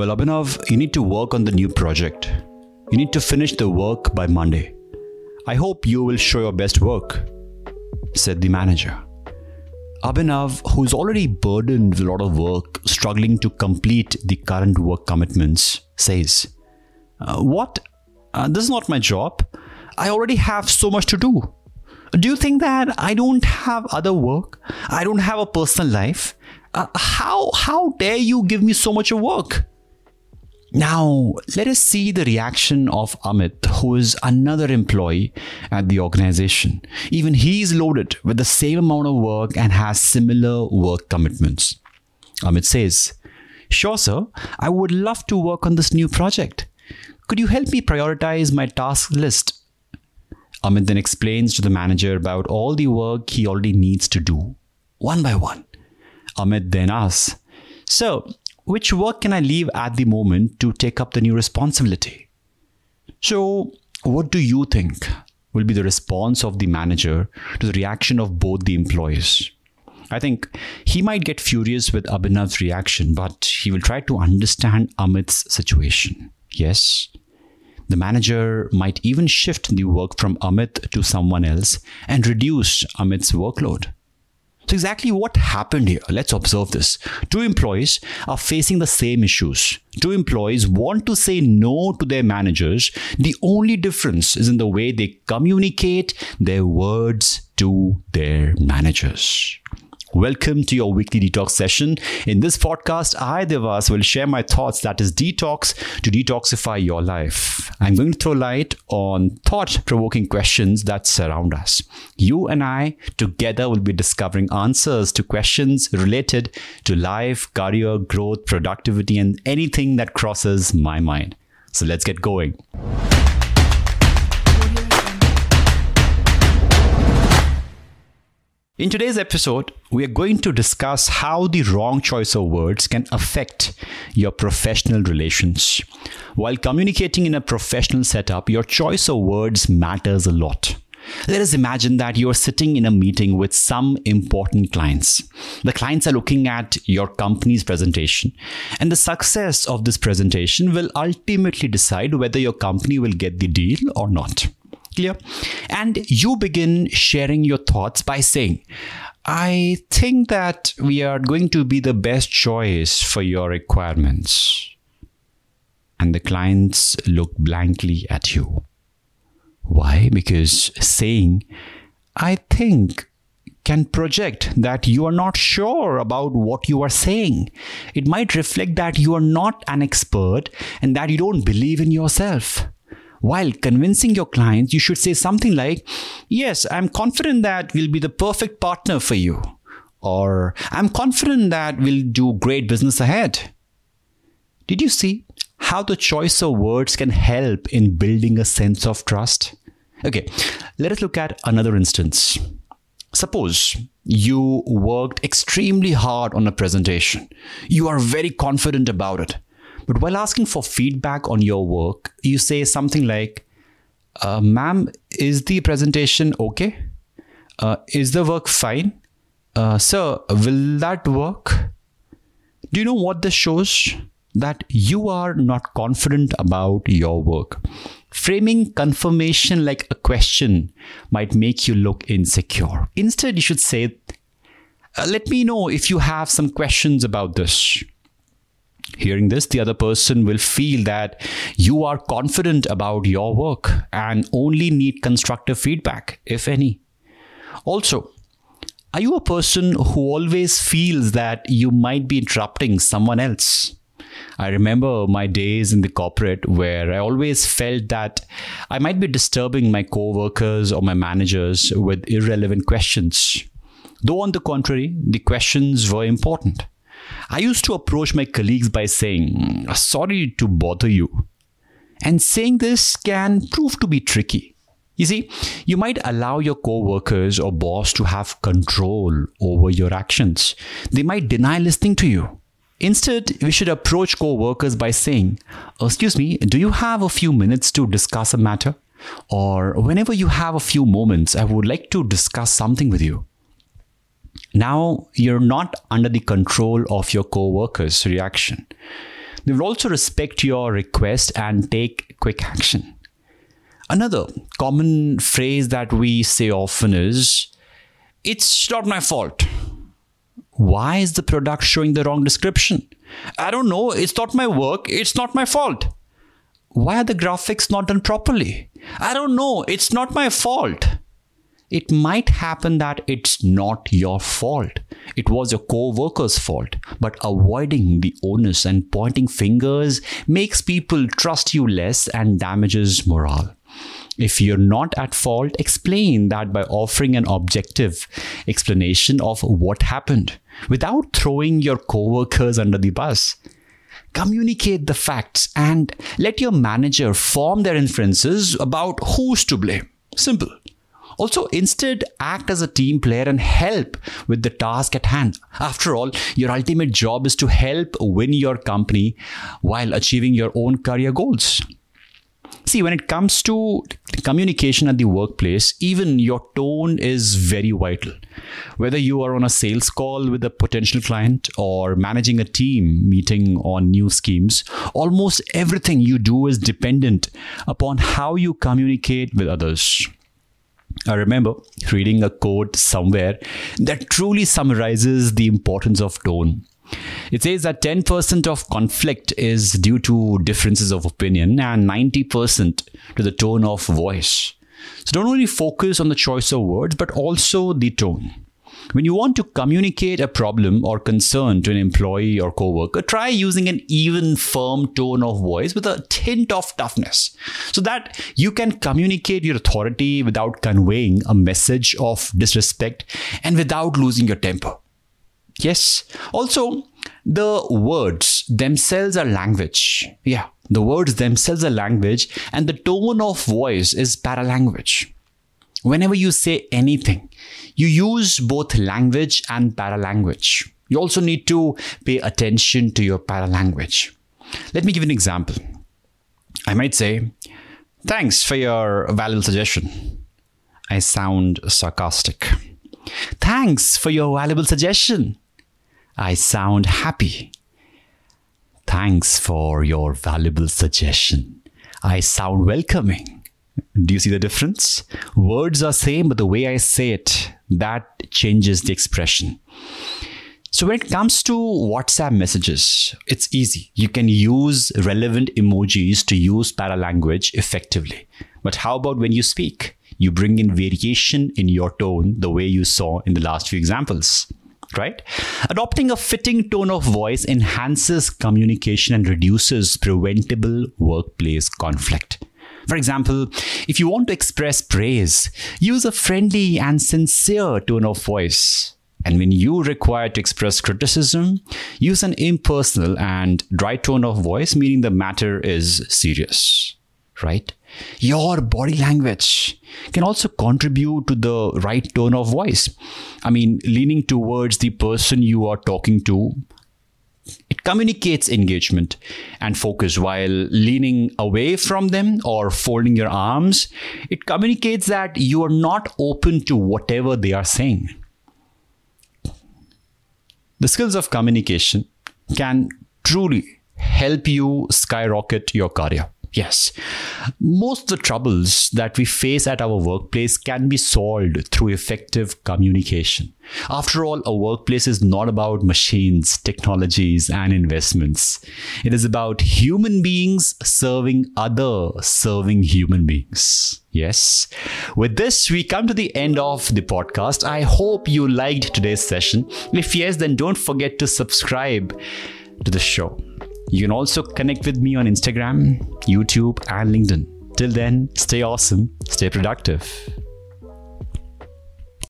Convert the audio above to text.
Well, Abhinav, you need to work on the new project. You need to finish the work by Monday. I hope you will show your best work, said the manager. Abhinav, who's already burdened with a lot of work, struggling to complete the current work commitments, says, uh, What? Uh, this is not my job. I already have so much to do. Do you think that I don't have other work? I don't have a personal life? Uh, how how dare you give me so much work? Now, let us see the reaction of Amit, who is another employee at the organization. Even he is loaded with the same amount of work and has similar work commitments. Amit says, Sure, sir, I would love to work on this new project. Could you help me prioritize my task list? Amit then explains to the manager about all the work he already needs to do, one by one. Amit then asks, So, which work can I leave at the moment to take up the new responsibility? So, what do you think will be the response of the manager to the reaction of both the employees? I think he might get furious with Abhinav's reaction, but he will try to understand Amit's situation. Yes, the manager might even shift the work from Amit to someone else and reduce Amit's workload. So, exactly what happened here? Let's observe this. Two employees are facing the same issues. Two employees want to say no to their managers. The only difference is in the way they communicate their words to their managers. Welcome to your weekly detox session. In this podcast, I, Devas, will share my thoughts that is detox to detoxify your life. I'm going to throw light on thought provoking questions that surround us. You and I together will be discovering answers to questions related to life, career, growth, productivity, and anything that crosses my mind. So let's get going. In today's episode, we are going to discuss how the wrong choice of words can affect your professional relations. While communicating in a professional setup, your choice of words matters a lot. Let us imagine that you are sitting in a meeting with some important clients. The clients are looking at your company's presentation, and the success of this presentation will ultimately decide whether your company will get the deal or not. Clear? And you begin sharing your thoughts by saying, I think that we are going to be the best choice for your requirements. And the clients look blankly at you. Why? Because saying, I think, can project that you are not sure about what you are saying. It might reflect that you are not an expert and that you don't believe in yourself. While convincing your clients, you should say something like, Yes, I'm confident that we'll be the perfect partner for you. Or, I'm confident that we'll do great business ahead. Did you see how the choice of words can help in building a sense of trust? Okay, let us look at another instance. Suppose you worked extremely hard on a presentation. You are very confident about it. But while asking for feedback on your work, you say something like, uh, Ma'am, is the presentation okay? Uh, is the work fine? Uh, sir, will that work? Do you know what this shows? That you are not confident about your work. Framing confirmation like a question might make you look insecure. Instead, you should say, uh, Let me know if you have some questions about this. Hearing this, the other person will feel that you are confident about your work and only need constructive feedback, if any. Also, are you a person who always feels that you might be interrupting someone else? I remember my days in the corporate where I always felt that I might be disturbing my coworkers or my managers with irrelevant questions. Though, on the contrary, the questions were important. I used to approach my colleagues by saying, Sorry to bother you. And saying this can prove to be tricky. You see, you might allow your co-workers or boss to have control over your actions. They might deny listening to you. Instead, we should approach co-workers by saying, "Excuse me, do you have a few minutes to discuss a matter?" Or whenever you have a few moments, I would like to discuss something with you. Now you're not under the control of your co-workers' reaction. They will also respect your request and take quick action. Another common phrase that we say often is, It's not my fault. Why is the product showing the wrong description? I don't know. It's not my work. It's not my fault. Why are the graphics not done properly? I don't know. It's not my fault. It might happen that it's not your fault. It was your co worker's fault. But avoiding the onus and pointing fingers makes people trust you less and damages morale. If you're not at fault, explain that by offering an objective explanation of what happened without throwing your coworkers under the bus. Communicate the facts and let your manager form their inferences about who's to blame. Simple. Also, instead, act as a team player and help with the task at hand. After all, your ultimate job is to help win your company while achieving your own career goals. See, when it comes to communication at the workplace, even your tone is very vital. Whether you are on a sales call with a potential client or managing a team meeting on new schemes, almost everything you do is dependent upon how you communicate with others. I remember reading a quote somewhere that truly summarizes the importance of tone. It says that 10% of conflict is due to differences of opinion and 90% to the tone of voice. So don't only focus on the choice of words, but also the tone. When you want to communicate a problem or concern to an employee or coworker, try using an even, firm tone of voice with a tint of toughness so that you can communicate your authority without conveying a message of disrespect and without losing your temper. Yes. Also, the words themselves are language. Yeah, the words themselves are language, and the tone of voice is paralanguage. Whenever you say anything, you use both language and paralanguage. You also need to pay attention to your paralanguage. Let me give an example. I might say, Thanks for your valuable suggestion. I sound sarcastic. Thanks for your valuable suggestion. I sound happy. Thanks for your valuable suggestion. I sound welcoming. Do you see the difference? Words are same, but the way I say it, that changes the expression. So when it comes to WhatsApp messages, it's easy. You can use relevant emojis to use paralanguage effectively. But how about when you speak? You bring in variation in your tone, the way you saw in the last few examples right? Adopting a fitting tone of voice enhances communication and reduces preventable workplace conflict. For example, if you want to express praise, use a friendly and sincere tone of voice. And when you require to express criticism, use an impersonal and dry tone of voice, meaning the matter is serious, right? Your body language can also contribute to the right tone of voice. I mean, leaning towards the person you are talking to, it communicates engagement and focus, while leaning away from them or folding your arms, it communicates that you are not open to whatever they are saying. The skills of communication can truly help you skyrocket your career. Yes. Most of the troubles that we face at our workplace can be solved through effective communication. After all, a workplace is not about machines, technologies, and investments. It is about human beings serving other serving human beings. Yes. With this, we come to the end of the podcast. I hope you liked today's session. If yes, then don't forget to subscribe to the show. You can also connect with me on Instagram, YouTube, and LinkedIn. Till then, stay awesome, stay productive.